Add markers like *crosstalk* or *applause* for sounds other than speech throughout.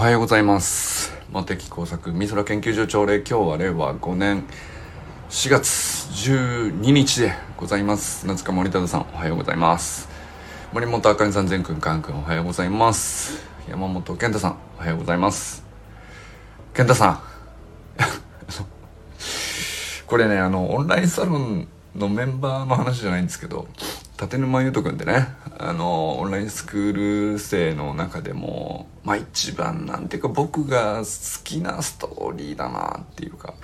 はようございます。茂木工作美空研究所朝礼今日は令和5年4月12日でございます。夏塚森忠さんおはようございます。森本あかねさん全くんかんくんおはようございます。山本健太さんおはようございます。健太さん。*laughs* これねあのオンラインサロンのメンバーの話じゃないんですけど立沼優斗くんってね。あのオンラインスクール生の中でもまあ一番なんていうか僕が好きなストーリーだなっていうか。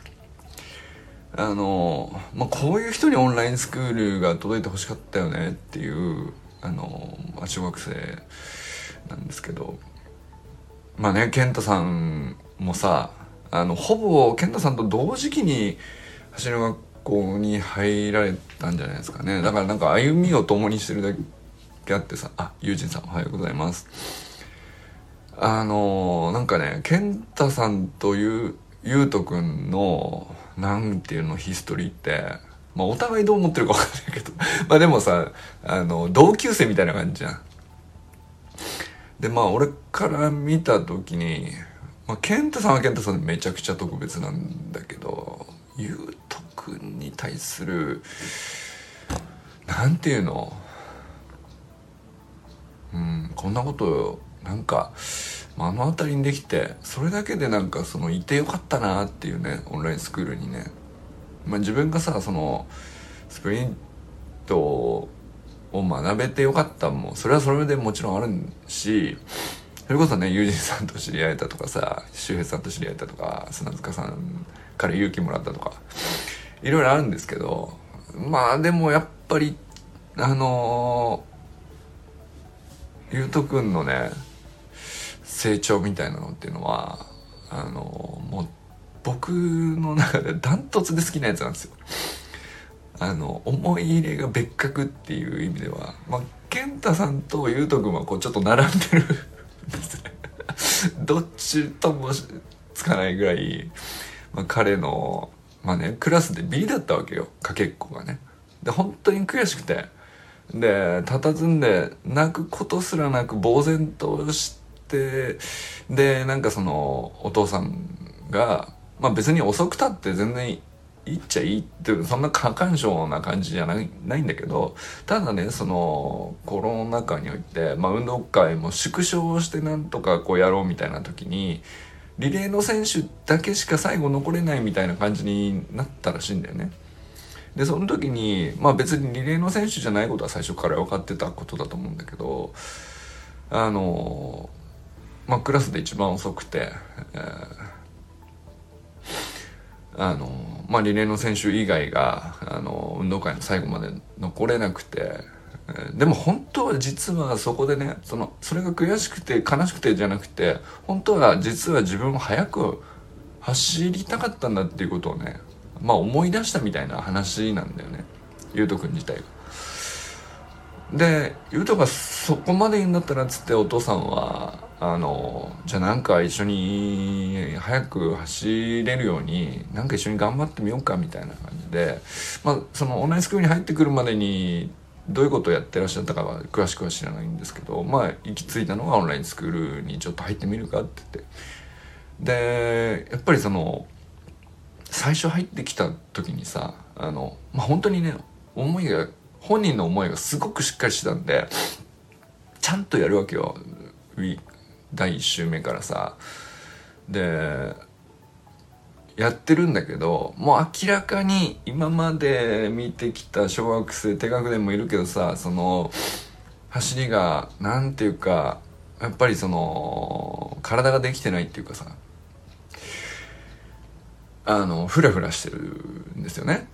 あの、まあ、こういう人にオンラインスクールが届いてほしかったよねっていうあの、ま、小学生なんですけど。まあね健太さんもさあのほぼ健太さんと同時期に走る学校に入られたんじゃないですかね。だからなんか歩みを共にしてるだけあってさあ友人さんおはようございます。あのなんかね健太さんというゆうとくんのなんていうのヒストリーってまあお互いどう思ってるか分かんないけど *laughs* まあでもさあの同級生みたいな感じじゃん。でまあ俺から見た時に、まあ、健太さんは健太さんでめちゃくちゃ特別なんだけどゆうとくんに対するなんていうの？うんこんなことなんか目の当たりにできてそれだけでなんかそのいてよかったなっていうねオンラインスクールにね、まあ、自分がさそのスプリントを学べてよかったもそれはそれでもちろんあるしそれこそね友人さんと知り合えたとかさ周平さんと知り合えたとか砂塚さんから勇気もらったとか。いろいろあるんですけどまあでもやっぱりあのー、ゆうとくんのね成長みたいなのっていうのはあのー、もう僕の中で *laughs* ダントツで好きなやつなんですよ。あの思い入れが別格っていう意味では、まあ、健太さんとゆうとくんはこうちょっと並んでる *laughs* どっちともつかないぐらい、まあ、彼のまあねクラスで B だったわけよ。かけっこがね。で本当に悔しくて。で佇んで泣くことすらなく呆然としてでなんかそのお父さんがまあ別に遅くたって全然いっちゃいいっていうそんな過干渉な感じじゃないないんだけどただねそのコロナ禍において、まあ、運動会も縮小してなんとかこうやろうみたいな時にリレーの選手だけしか最後残れないみたいな感じになったらしいんだよね。でその時にまあ別にリレーの選手じゃないことは最初から分かってたことだと思うんだけどあのまあクラスで一番遅くて、えー、あのまあリレーの選手以外があの運動会の最後まで残れなくてでも本当は実はそこでねそのそれが悔しくて悲しくてじゃなくて本当は実は自分も早く走りたかったんだっていうことをねまあ思い出したみたいな話なんだよねゆうとくん自体が。でゆうとがそこまで言うんだったらっつってお父さんはあのじゃあなんか一緒に早く走れるようになんか一緒に頑張ってみようかみたいな感じでまあそのオンラインスクールに入ってくるまでにどういうことをやってらっしゃったかは詳しくは知らないんですけどまあ行き着いたのがオンラインスクールにちょっと入ってみるかって言って。でやっぱりその最初入ってきた時にさあの、まあ、本当にね思いが本人の思いがすごくしっかりしてたんでちゃんとやるわけよ。第1週目からさ。でやってるんだけどもう明らかに今まで見てきた小学生低学年もいるけどさその走りが何ていうかやっぱりその体ができてないっていうかさあのフラフラしてるんですよね。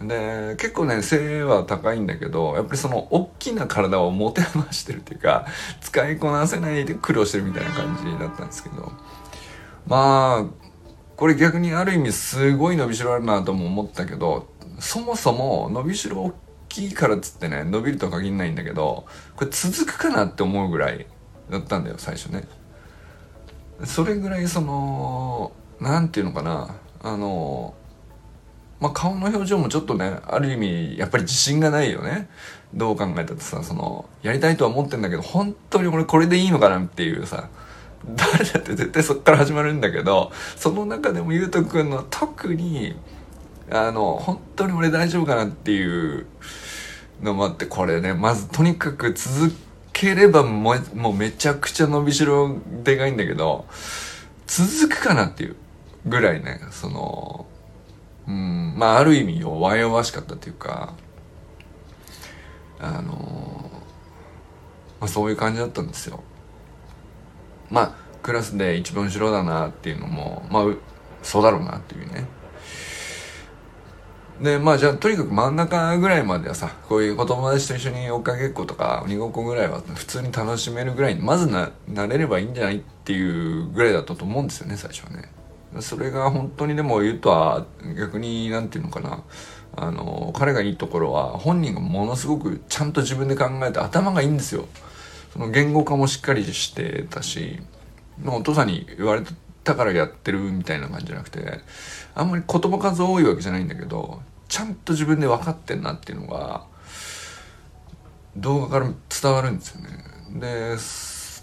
で結構ね背は高いんだけどやっぱりその大きな体を持て余してるっていうか使いこなせないで苦労してるみたいな感じだったんですけどまあこれ逆にある意味すごい伸びしろあるなとも思ったけどそもそも伸びしろ大きいからっつってね伸びるとは限らないんだけどこれ続くかなって思うぐらいだったんだよ最初ね。それぐらいその何て言うのかなあのまあ、顔の表情もちょっとねある意味やっぱり自信がないよね。どう考えたってさそのやりたいとは思ってんだけど本当に俺これでいいのかなっていうさ *laughs* 誰だって絶対そっから始まるんだけどその中でもゆうとくんの特にあの本当に俺大丈夫かなっていうのもあってこれねまずとにかく続ければもうもうめちゃくちゃ伸びしろでかいんだけど続くかなっていうぐらいねそのうんまあある意味弱々しかったっていうかあのまあ、そういう感じだったんですよ。まあクラスで一番後ろだなっていうのもまあそうだろうなっていうね。でまあじゃあとにかく真ん中ぐらいまではさこういうお友達と一緒に追っかけっことか鬼ごっこぐらいは普通に楽しめるぐらいにまずななれればいいんじゃないっていうぐらいだったと思うんですよね最初はね。それが本当にでも言うとは逆になんていうのかな。あの彼がいいところは本人がものすごくちゃんと自分で考えて頭がいいんですよ。その言語化もしっかりしてたしお父さんに言われたからやってるみたいな感じじゃなくてあんまり言葉数多いわけじゃないんだけどちゃんと自分で分かってんなっていうのが動画から伝わるんですよね。で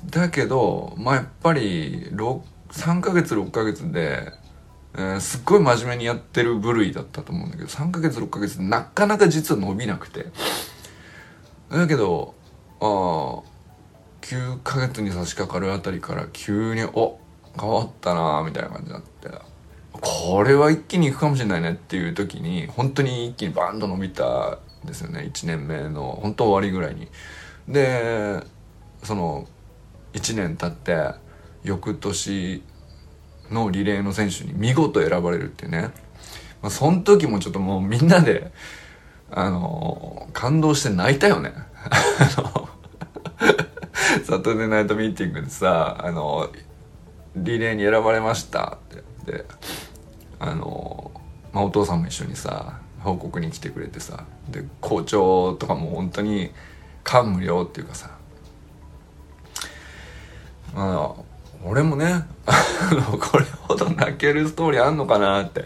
だけどまあやっぱり3ヶ月6ヶ月で、えー、すっごい真面目にやってる部類だったと思うんだけど3ヶ月6ヶ月なかなか実は伸びなくて。だけどああ9ヶ月に差し掛かるあたりから急にお変わったなみたいな感じになってこれは一気にいくかもしれないねっていう時に本当に一気にバンと伸びたんですよね1年目の本当終わりぐらいに。でその1年経って翌年のリレーの選手に見事選ばれるっていうね、まあ、その時もちょっともうみんなであの感動して泣いたよね。*laughs* あのサトデーナイトミーティングでさ、あの、リレーに選ばれましたって言って、あの、まあ、お父さんも一緒にさ、報告に来てくれてさ、で、校長とかも本当に感無量っていうかさ、まあ、俺もね、*laughs* これほど泣けるストーリーあんのかなって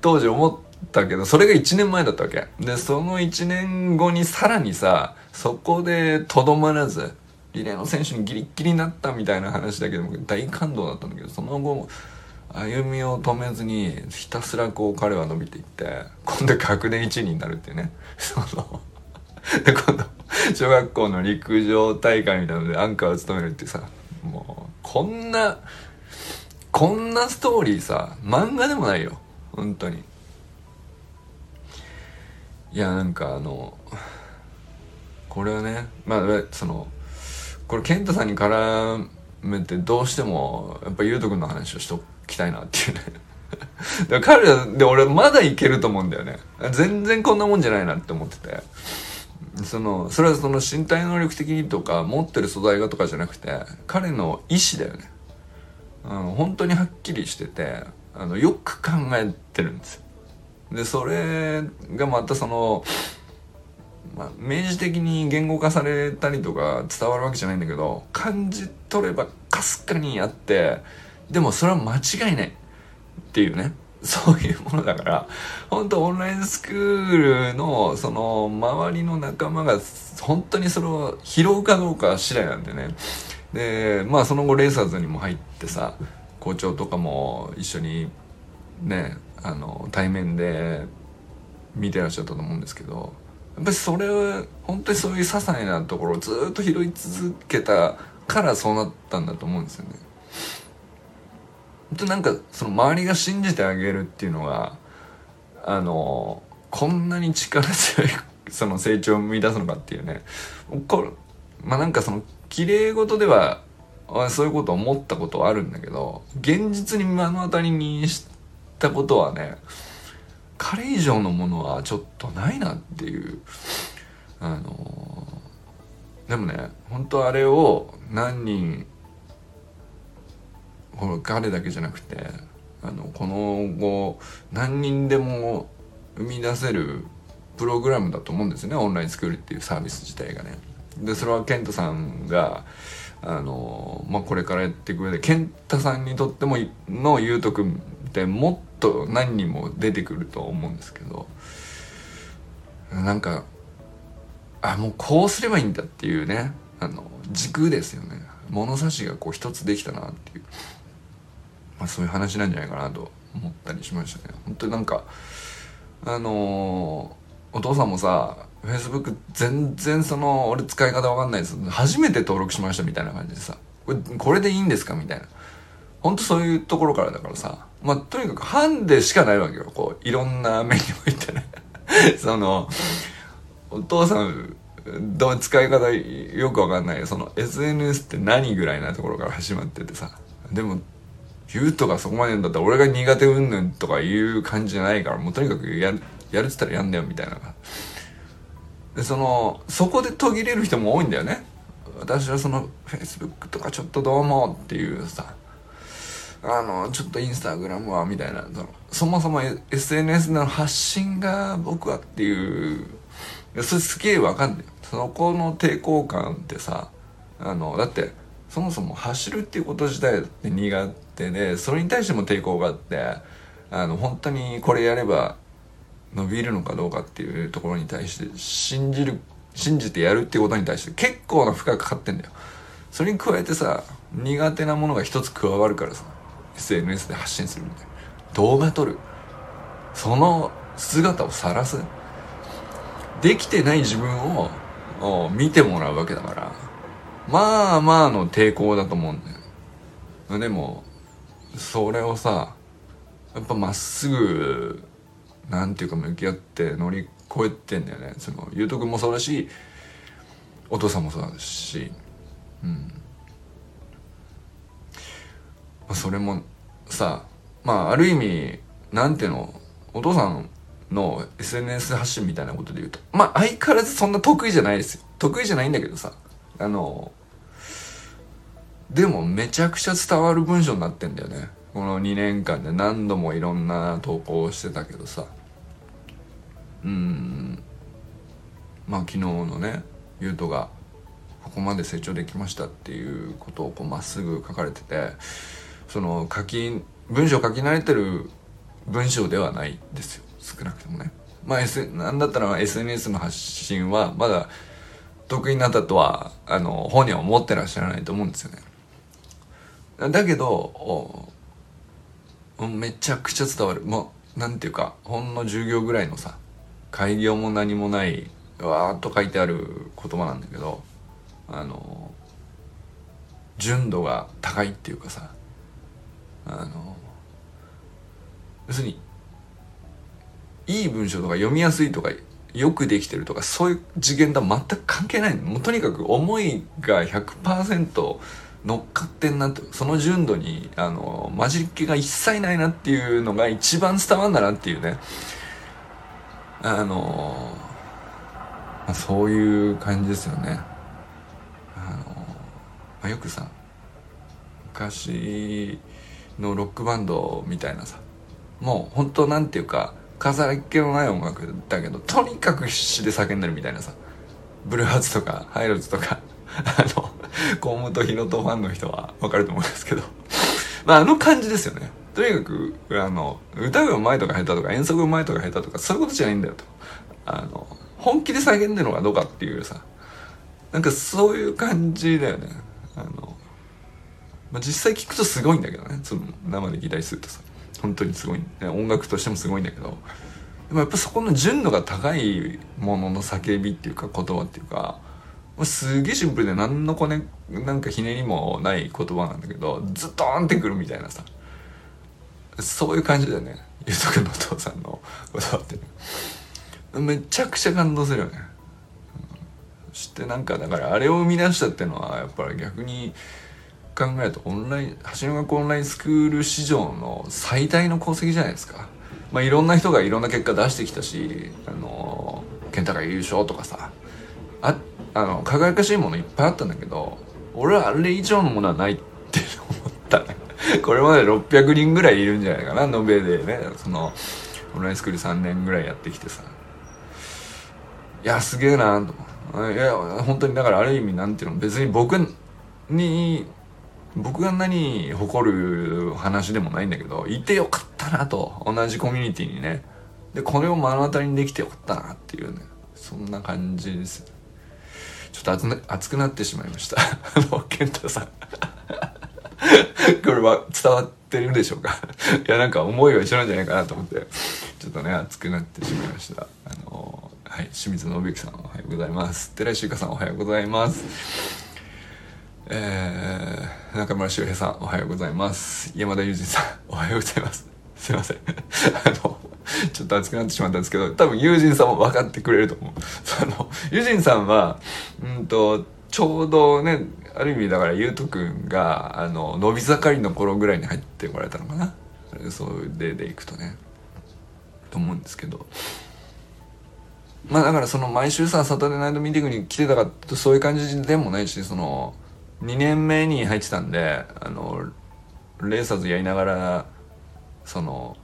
当時思ったけど、それが1年前だったわけ。で、その1年後にさらにさ、そこでとどまらず、リレーの選手にギリッギリになったみたいな話だけども大感動だったんだけどその後歩みを止めずにひたすらこう彼は伸びていって今度学年1位になるっていうね。*laughs* そので今度小学校の陸上大会みたいなのでアンカーを務めるってさもうこんなこんなストーリーさ漫画でもないよ。本当に。いやなんかあのこれはねまあそのこれ健太さんに絡めてどうしてもやっぱゆうとくんの話をしときたいなっていうね。だから彼らで俺まだいけると思うんだよね。全然こんなもんじゃないなって思ってて。そのそれはその身体能力的にとか持ってる素材がとかじゃなくて彼の意志だよね。あの本当にはっきりしててあのよく考えてるんですよ。でそれがまたそのまあ、明示的に言語化されたりとか伝わるわけじゃないんだけど感じ取ればかすかにあってでもそれは間違いない。っていうね。そういうものだから本当オンラインスクールのその周りの仲間が本当にそれを拾うかどうか次第なんでね。でまあその後レーサーズにも入ってさ校長とかも一緒にねあの対面で見てらっしゃったと思うんですけどやっぱりそれは本当にそういう些細なところをずっと拾い続けたからそうなったんだと思うんですよね。本当なんかその周りが信じてあげるっていうのがあのこんなに力強い *laughs* その成長を生み出すのかっていうねこまあなんかその綺麗事ではそういうことを思ったことはあるんだけど現実に目の当たりにしたことはね彼以上のものはちょっとないなっていうあのでもね本当あれを何人この彼だけじゃなくてあのこの後何人でも生み出せるプログラムだと思うんですよねオンラインスクールっていうサービス自体がね。でそれは健太さんがあの、まあ、これからやっていく上で健太さんにとってものゆうとくんってもっと何人も出てくると思うんですけどなんかあもうこうすればいいんだっていうねあの軸ですよね。物差しがこう一つできたなっていう、まあ、そういう話なんじゃないかなと思ったりしましたね。本当になんかあのー、お父さんもさ Facebook 全然その俺使い方わかんないです。初めて登録しましたみたいな感じでさこれこれでいいんですかみたいな。本当そういうところからだからさまあとにかくハンデしかないわけよ。こういろんな目においてね。*laughs* そのお父さんどう使い方よくわかんない。その SNS って何ぐらいなところから始まっててさ。でも言うとかそこまで言うんだったら俺が苦手うんぬんとかいう感じじゃないからもうとにかくやるやるっつったらやんだよみたいな。でそのそこで途切れる人も多いんだよね。私はその Facebook とかちょっとどうもっていうさ。あのちょっとインスタグラムはみたいなそのそもそも SNS の発信が僕はっていうそれすげえわかんない。そこの抵抗感ってさあのだってそもそも走るっていうこと自体って苦手でそれに対しても抵抗があってあの本当にこれやれば伸びるのかどうかっていうところに対して信じる信じてやるっていうことに対して結構な負荷かかってんだよ。それに加えてさ苦手なものが一つ加わるからさ。SNS で発信するみたいな。動画撮る。その姿を晒す。できてない自分を見てもらうわけだから。まあまあの抵抗だと思うんだよ。でもそれをさやっぱまっすぐなんていうか向き合って乗り越えてんだよね。そのゆうとくんもそうだしお父さんもそうだし。うん。それもさまあある意味なんていうのお父さんの SNS 発信みたいなことで言うとまあ相変わらずそんな得意じゃないですよ。得意じゃないんだけどさあのでもめちゃくちゃ伝わる文章になってんだよね。この2年間で。何度もいろんな投稿をしてたけどさ。うん。まあ昨日のねゆうとがここまで成長できましたっていうことをこうまっすぐ書かれててその書き文章書き慣れてる文章ではないですよ少なくともね。まあ、S、なんだったら SNS の発信はまだ得意になったとはあの本人は思ってらっしゃらないと思うんですよね。だけどめちゃくちゃ伝わる。もうなんていうかほんの10行ぐらいのさ開業も何もないわーっと書いてある言葉なんだけどあの純度が高いっていうかさあの要するにいい文章とか読みやすいとかよくできてるとかそういう次元とは全く関係ない。もうとにかく思いが100%乗っかってんなってその純度にあの混じり気が一切ないなっていうのが一番伝わんだなっていうね。あの、まあ、そういう感じですよね。あの、まあ、よくさ昔のロックバンドみたいなさ。もう本当なんていうか飾り気のない音楽だけどとにかく必死で叫んでるみたいなさ。ブルーハーツとかハイローズとか *laughs* あの河本ひろとファンの人はわかると思うんですけど。*laughs* まああの感じですよね。とにかくあの歌がうまいとか下手とか演奏がうまいとか下手とかそういうことじゃないんだよと。あの本気で叫んでるのがどうかっていうさ。なんかそういう感じだよね。あの、まあ、実際聞くとすごいんだけどね。その生で聞いたりするとさ。本当にすごい。音楽としてもすごいんだけど。でもやっぱそこの純度が高いものの叫びっていうか言葉っていうかすげえシンプルで何のこねなんかひねりもない言葉なんだけどズドーンってくるみたいなさ。そういう感じだよね。ゆうとくんのお父さんの言葉ってめちゃくちゃ感動するよね、うん、そしてなんかだからあれを生み出したっていうのはやっぱり逆に考えるとオンライン橋の学校オンラインスクール史上の最大の功績じゃないですか。まあいろんな人がいろんな結果出してきたしあの健太が優勝とかさ。ああの輝かしいものいっぱいあったんだけど俺はあれ以上のものはないって思ったね。*laughs* これまで600人ぐらいいるんじゃないかな延べでね。そのオンラインスクール3年ぐらいやってきてさ。いやすげえなと。いや本当にだからある意味なんていうの別に僕に僕が何誇る話でもないんだけどいてよかったなと同じコミュニティにね。でこれを目の当たりにできてよかったなっていうね。そんな感じです。ちょっと熱熱くなってしまいました。*laughs* あの健太さん。これは伝わってるでしょうか？*laughs* いやなんか思いは一緒なんじゃないかなと思って。ちょっとね熱くなってしまいました。あのはい清水信之さんおはようございます。寺石ゆかさんおはようございます。えー、中村修平さんおはようございます。山田裕二さんおはようございます。すいません。*laughs* あのちょっと熱くなってしまったんですけど多分友人さんも分かってくれると思う。*laughs* その友人さんはうんとちょうどねある意味だからゆうとくんがあの伸び盛りの頃ぐらいに入ってこられたのかな。そうででいくとね。と思うんですけど。まあだからその毎週さサタデーナイトミーティングに来てたかってそういう感じでもないしその2年目に入ってたんであのレーサーズやりながらその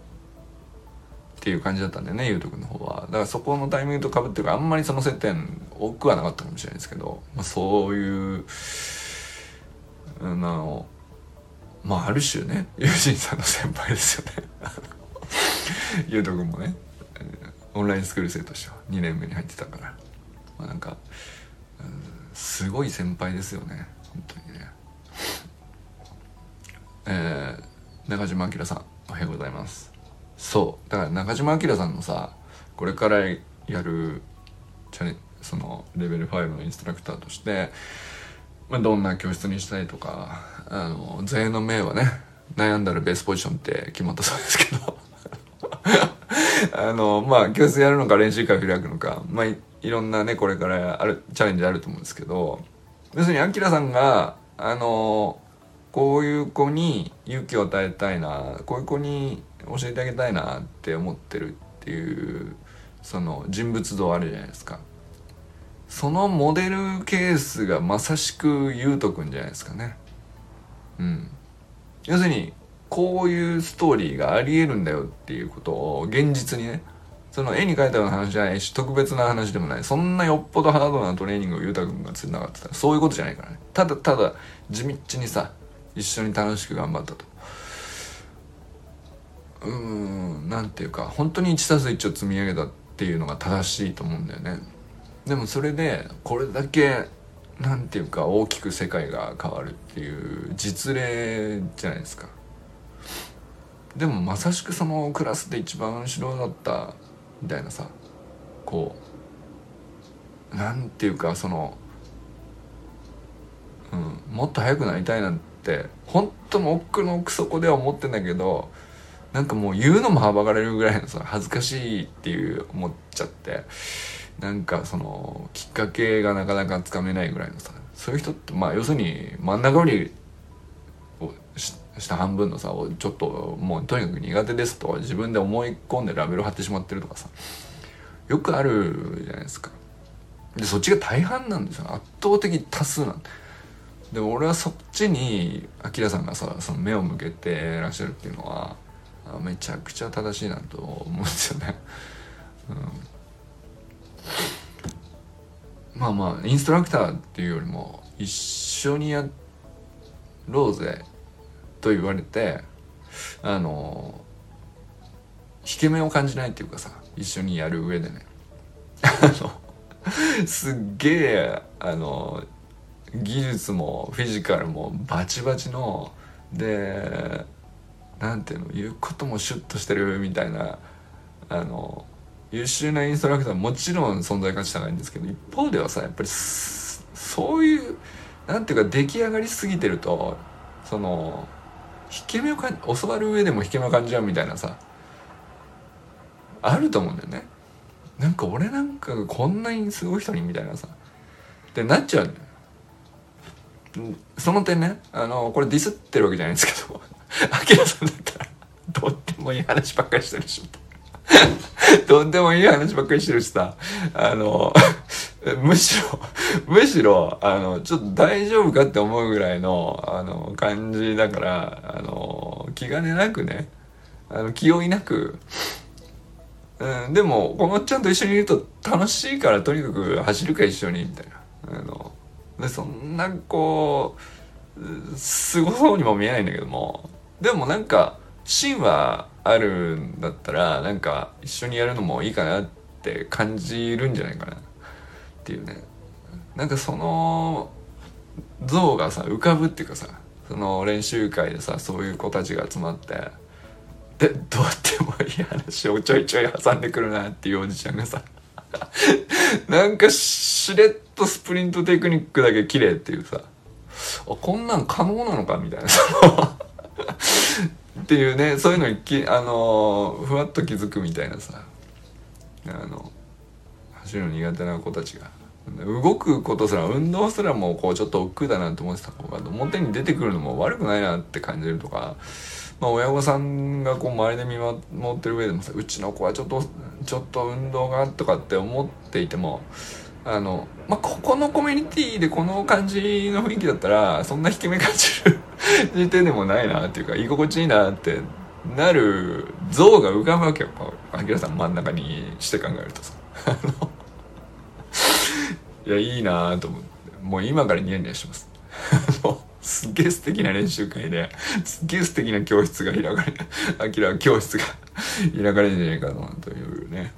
っていう感じだったんだよねゆうとくんの方は。だからそこのタイミングとかぶってるからあんまりその接点多くはなかったかもしれないですけど、まあ、そういうあのまあある種ね友人さんの先輩ですよね。ゆうとくんもねオンラインスクール生としては2年目に入ってたから、まあ、なんか、うん、すごい先輩ですよね。本当にね。えー、中島明さんおはようございます。そうだから中島明さんのさこれからやるチャレそのレベル5のインストラクターとして、まあ、どんな教室にしたいとかあの全員の命はね悩んだらベースポジションって決まったそうですけど。*laughs* あのまあ教室やるのか練習会開くのかまあいろんなねこれからあるチャレンジあると思うんですけど要するにアキラさんがあのこういう子に勇気を与えたいなこういう子に教えてあげたいなって思ってるっていうその人物像あるじゃないですか。そのモデルケースがまさしくゆうとくんじゃないですかね。うん。要するにこういうストーリーがありえるんだよっていうことを現実にねその絵に描いたような話じゃないし特別な話でもない。そんなよっぽどハードなトレーニングをゆうたくんがつながってた。そういうことじゃないからね。ただただ地道にさ一緒に楽しく頑張ったと。うんなんていうか本当に 1+1 を積み上げたっていうのが正しいと思うんだよね。でもそれでこれだけなんていうか大きく世界が変わるっていう実例じゃないですか。でもまさしくそのクラスで一番後ろだったみたいなさこうなんていうかその、うん、もっと速くなりたいなんて本当の奥の奥底では思ってんだけどなんかもう言うのもはばかれるぐらいのさ恥ずかしいっていう思っちゃってなんかそのきっかけがなかなかつかめないぐらいのさそういう人ってまあ要するに真ん中より下半分のさをちょっともうとにかく苦手ですと自分で思い込んでラベル貼ってしまってるとかさ。よくあるじゃないですか。でそっちが大半なんですよ。圧倒的多数なんで。俺はそっちにアキラさんがさその目を向けてらっしゃるっていうのはめちゃくちゃ正しいなと思うんですよね、うん、まあまあインストラクターっていうよりも一緒にやろうぜ。と言われてあの引け目を感じないっていうかさ一緒にやる上でね。すっげえあの技術もフィジカルもバチバチのでなんていうの言うこともシュッとしてるみたいなあの優秀なインストラクターもちろん存在価値高いんですけど一方ではさやっぱりそういうなんていうか出来上がりすぎてるとその引け目をか教わる上でも引け目を感じちゃうみたいなさあると思うんだよね。なんか俺なんかこんなにすごい人にみたいなさってなっちゃうんだよその点ねあのこれディスってるわけじゃないんですけど *laughs* アキラさんだったらどうでもいい話ばっかりしてるしどうでもいい話ばっかりしてるしさあのむしろ *laughs* むしろあのちょっと大丈夫かって思うぐらいのあの感じだからあの気兼ねなくねあの気負いなく、うん、でもこのちゃんと一緒にいると楽しいからとにかく走るか一緒にみたいな。あのでそんなこうすごそうにも見えないんだけども。でもなんか芯はあるんだったらなんか一緒にやるのもいいかなって感じるんじゃないかな。っていうね。なんかその像がさ浮かぶっていうかさその練習会でさそういう子たちが集まってでどうやってもいい話をちょいちょい挟んでくるなっていうおじちゃんがさ *laughs* なんかしれっとスプリントテクニックだけ綺麗っていうさあこんなん可能なのかみたいなっていうねそういうのにきあのふわっと気づくみたいなさあの走るの苦手な子たちが。動くことすら運動すらもこうちょっと億劫だなと思ってた子が表に出てくるのも悪くないなって感じるとか、まあ、親御さんがこう周りで見守ってる上でもさうちの子はちょっとちょっと運動がとかって思っていてもあの、まあ、ここのコミュニティでこの感じの雰囲気だったらそんな引け目感じる時点でもないなっていうか居心地いいなってなる像が浮かぶわけよ。あきらさん真ん中にして考えるとさ。いやいいなと思って。もう今からニヤニヤします。*laughs* もうすっげえ素敵な練習会ですっげえ素敵な教室が開かれあきら教室が *laughs* 開かれるんじゃないかなというね、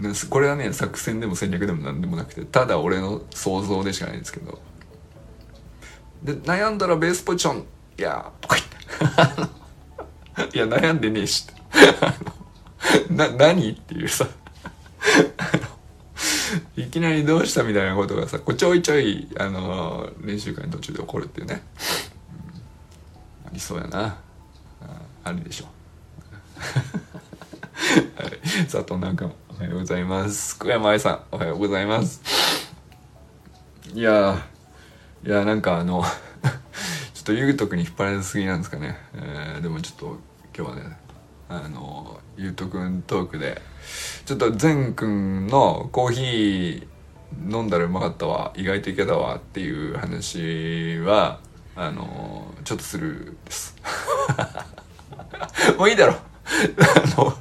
うん、これはね作戦でも戦略でも何でもなくてただ俺の想像でしかないんですけど。で悩んだらベースポジション「いや」とか言って。*laughs* いや悩んでねえしな何っていうさ。*laughs* いきなりどうしたみたいなことがさこうちょいちょい、あのー、練習会の途中で起こるっていうね、うん、ありそうやな。ああるでしょ。*laughs* はい、佐藤なんかもおはようございます。小山愛さんおはようございます。いやいやなんかあの *laughs* ちょっとゆうとくに引っ張られすぎなんですかね、えー、でもちょっと今日はねあのゆうとくんトークでちょっと善くんのコーヒー飲んだらうまかったわ意外といけたわっていう話はあのちょっとするです。*laughs* もういいだろ。*laughs* あの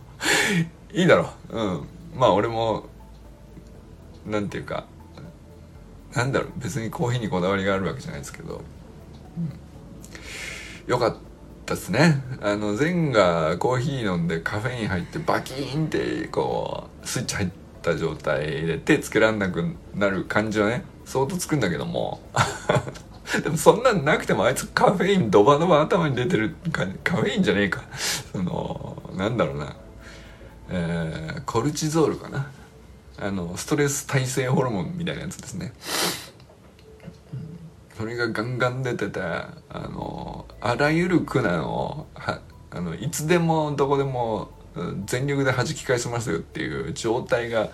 いいだろ。うん。まあ俺もなんていうかなんだろう。別にコーヒーにこだわりがあるわけじゃないですけど、うん、よかった。ったですね。あの前がコーヒー飲んでカフェイン入ってバキーンってこうスイッチ入った状態で手つけらんなくなる感じはね相当つくんだけども。*laughs* でもそんなんなくてもあいつカフェインドバドバ頭に出てるカフェインじゃねえか。そのなんだろうな。えー、コルチゾールかな。あのストレス耐性ホルモンみたいなやつですね。それがガンガン出ててあのあらゆる苦難をはあのいつでもどこでも全力で弾き返せますよっていう状態が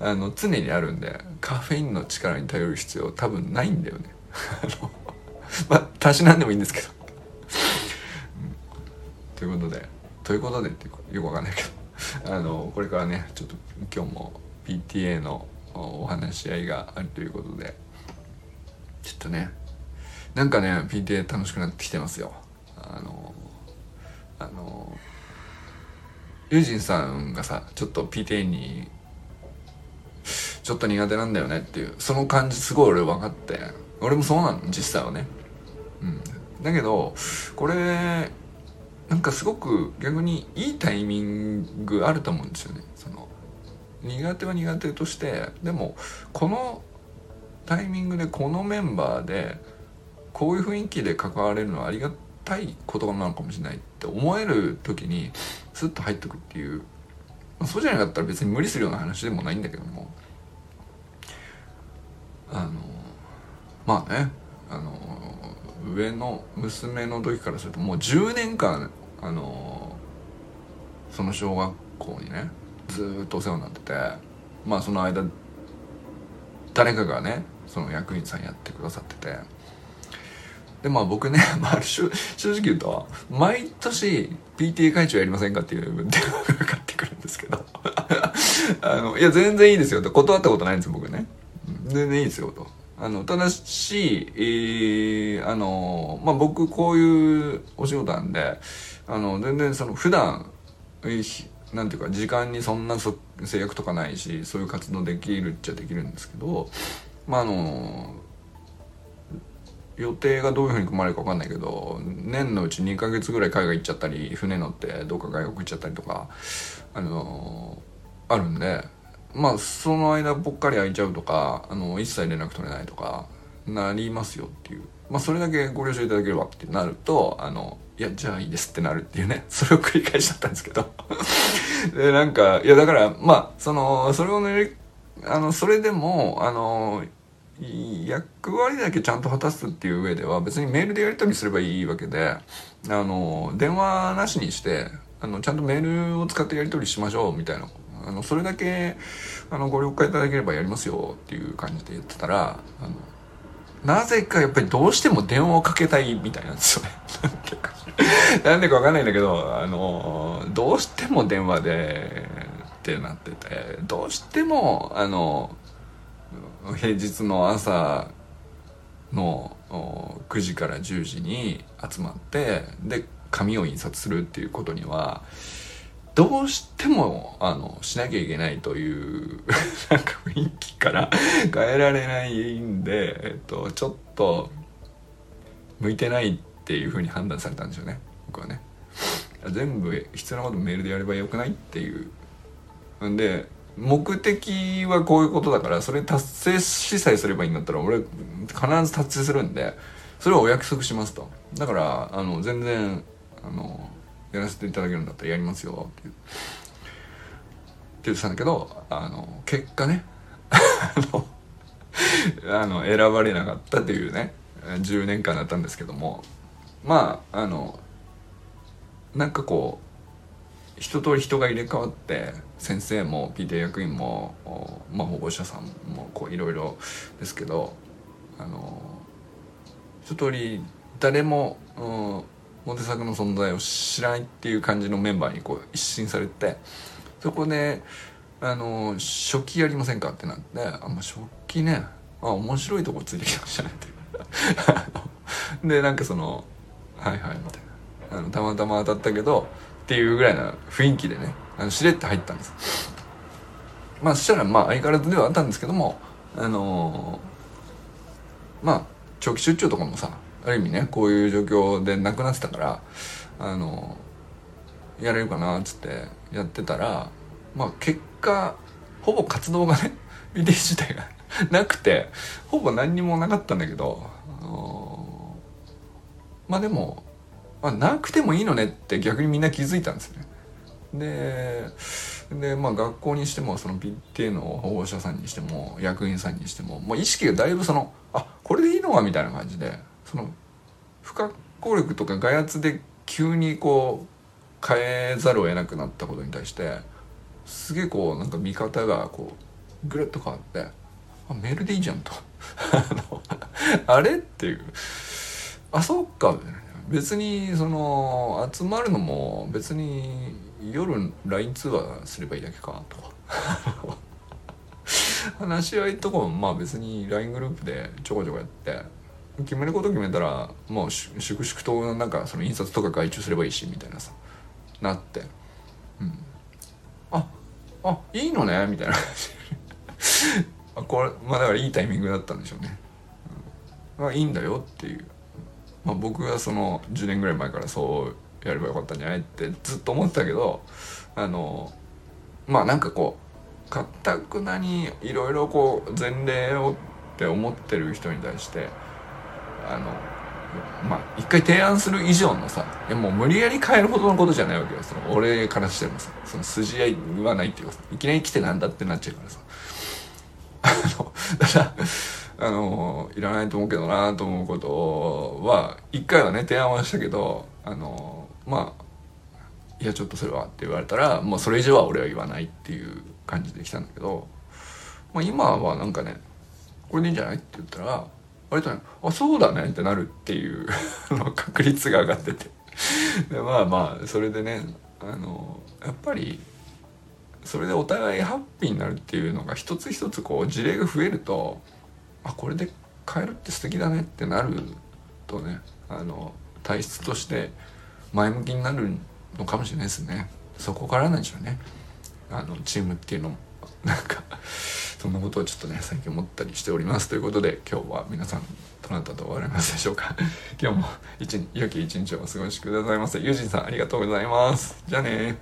あの常にあるんでカフェインの力に頼る必要多分ないんだよね。まあたしなんでもいいんですけど。ということでということでってよくわかんないけど。あのこれからねちょっと今日も PTA のお話し合いがあるということでちょっとねなんかね PTA 楽しくなってきてますよ。あのあのユージンさんがさちょっと PTA にちょっと苦手なんだよねっていうその感じすごい俺分かって。俺もそうなの実際はね。うん。だけどこれなんかすごく逆にいいタイミングあると思うんですよね。その苦手は苦手としてでもこのタイミングでこのメンバーでこういう雰囲気で関われるのはありがたいことなのかもしれないって思える時にスッと入ってくっていう、まあ、そうじゃなかったら別に無理するような話でもないんだけども。あのまあねあの上の娘の時からするともう10年間あのその小学校にねずっとお世話になっててまあその間誰かがねその役員さんやってくださってて。でまあ僕ね、*laughs* まあ、正直言うと毎年 PTA 会長やりませんかっていう電話がかかってくるんですけど。*laughs* あのいや全然いいですよと。断ったことないんです僕ね。全然いいですよと。あのただし、えー、あのまあ僕こういうお仕事なんであの全然その普段なんていうか時間にそんな制約とかないしそういう活動できるっちゃできるんですけどまああの予定がどういうふうに組まれるか分かんないけど年のうち2ヶ月ぐらい海外行っちゃったり船乗ってどっか外国行っちゃったりとかあのあるんでまあその間ぽっかり空いちゃうとかあの一切連絡取れないとかなりますよっていう。まあそれだけご了承いただければってなるとあのいやじゃあいいですってなるっていうね。*laughs* それを繰り返しちゃったんですけど。*laughs* でなんかいやだからまあそのそれをねあのそれでもあの役割だけちゃんと果たすっていう上では別にメールでやり取りすればいいわけであの電話なしにしてあのちゃんとメールを使ってやり取りしましょうみたいな。あのそれだけあのご了解いただければやりますよっていう感じで言ってたらあのなぜかやっぱりどうしても電話をかけたいみたいなんですよね。*laughs* *laughs* なんでかわかんないんだけど、あの、どうしても電話でってなってて、どうしても、あの、平日の朝の9時から10時に集まって、で、紙を印刷するっていうことには、どうしても、あの、しなきゃいけないという *laughs* なんか雰囲気から変えられないんで、えっと、ちょっと、向いてないってっていうふうに判断されたんですよね、僕はね。全部必要なことメールでやればよくないっていう。んで、目的はこういうことだから、それ達成しさえすればいいんだったら、俺、必ず達成するんで、それはお約束しますと。だから、あの、全然、あの、やらせていただけるんだったらやりますよって言ってたんだけどあの結果ねあの選ばれなかったっていうね10年間だったんですけどもまああのなんかこう一通り人が入れ替わって先生も PTA 役員も、まあ、保護者さんもこういろいろですけどあの一通り誰も、うんモテ作の存在を知らないっていう感じのメンバーにこう一新されてそこで「あの食器やりませんか?」ってなって「あまあ、食器ねあ面白いとこついてきましたね」って *laughs* でなんかその「はいはい」みたいな。あのたまたま当たったけどっていうぐらいな雰囲気でねあのしれって入ったんです。まあそしたらまあ相変わらずではあったんですけどもあのー、まあ長期出張とかもさある意味ねこういう状況で亡くなってたからあのやれるかなっつってやってたらまあ結果ほぼ活動がねビデオ自体がなくてほぼ何にもなかったんだけどまあでも、まあ、なくてもいいのねって逆にみんな気づいたんですよね。でで、まあ、学校にしてもその PTA の保護者さんにしても役員さんにしてももう意識がだいぶそのあこれでいいのかみたいな感じでその不可抗力とか外圧で急にこう変えざるを得なくなったことに対してすげえこうなんか見方がこうぐるっと変わってあメールでいいじゃんと *laughs* あれっていうあそっか。別にその集まるのも別に夜 LINE 通話すればいいだけかとか。*laughs* 話し合いとかもまあ別に LINE グループでちょこちょこやって決めること決めたらもう粛々となんかその印刷とか外注すればいいしみたいなさなって。うん。ああいいのねみたいな。*laughs* あこれまあだからいいタイミングだったんでしょうね、うん、あいいんだよっていう、まあ、僕がその10年ぐらい前からそうやればよかったんじゃないってずっと思ってたけどあのまあなんかこうかたくなにいろいろこう前例をって思ってる人に対してあのまあ一回提案する以上のさいやもう無理やり変えるほどのことじゃないわけよ。その俺からしてもさその筋合いはないっていうかいきなり来てなんだってなっちゃうからさ。あのだからあのいらないと思うけどなと思うことは一回はね提案はしたけどあのまあいやちょっとそれはって言われたらもうそれ以上は俺は言わないっていう感じで来たんだけど、まあ、今はなんかねこれでいいんじゃないって言ったら割とね、あ、そうだねってなるっていう *laughs* 確率が上がってて。で、まあまあ、それでね、あの、やっぱり、それでお互いハッピーになるっていうのが一つ一つこう事例が増えると、あ、これで変えるって素敵だねってなるとね、あの、体質として前向きになるのかもしれないですね。そこからなんでしょうね。あの、チームっていうのも。なんか *laughs* そんなことをちょっとね最近思ったりしておりますということで今日は皆さんどなたと終われますでしょうか *laughs* 今日も一日良き一日をお過ごしくださいませゆうじんさんありがとうございますじゃあね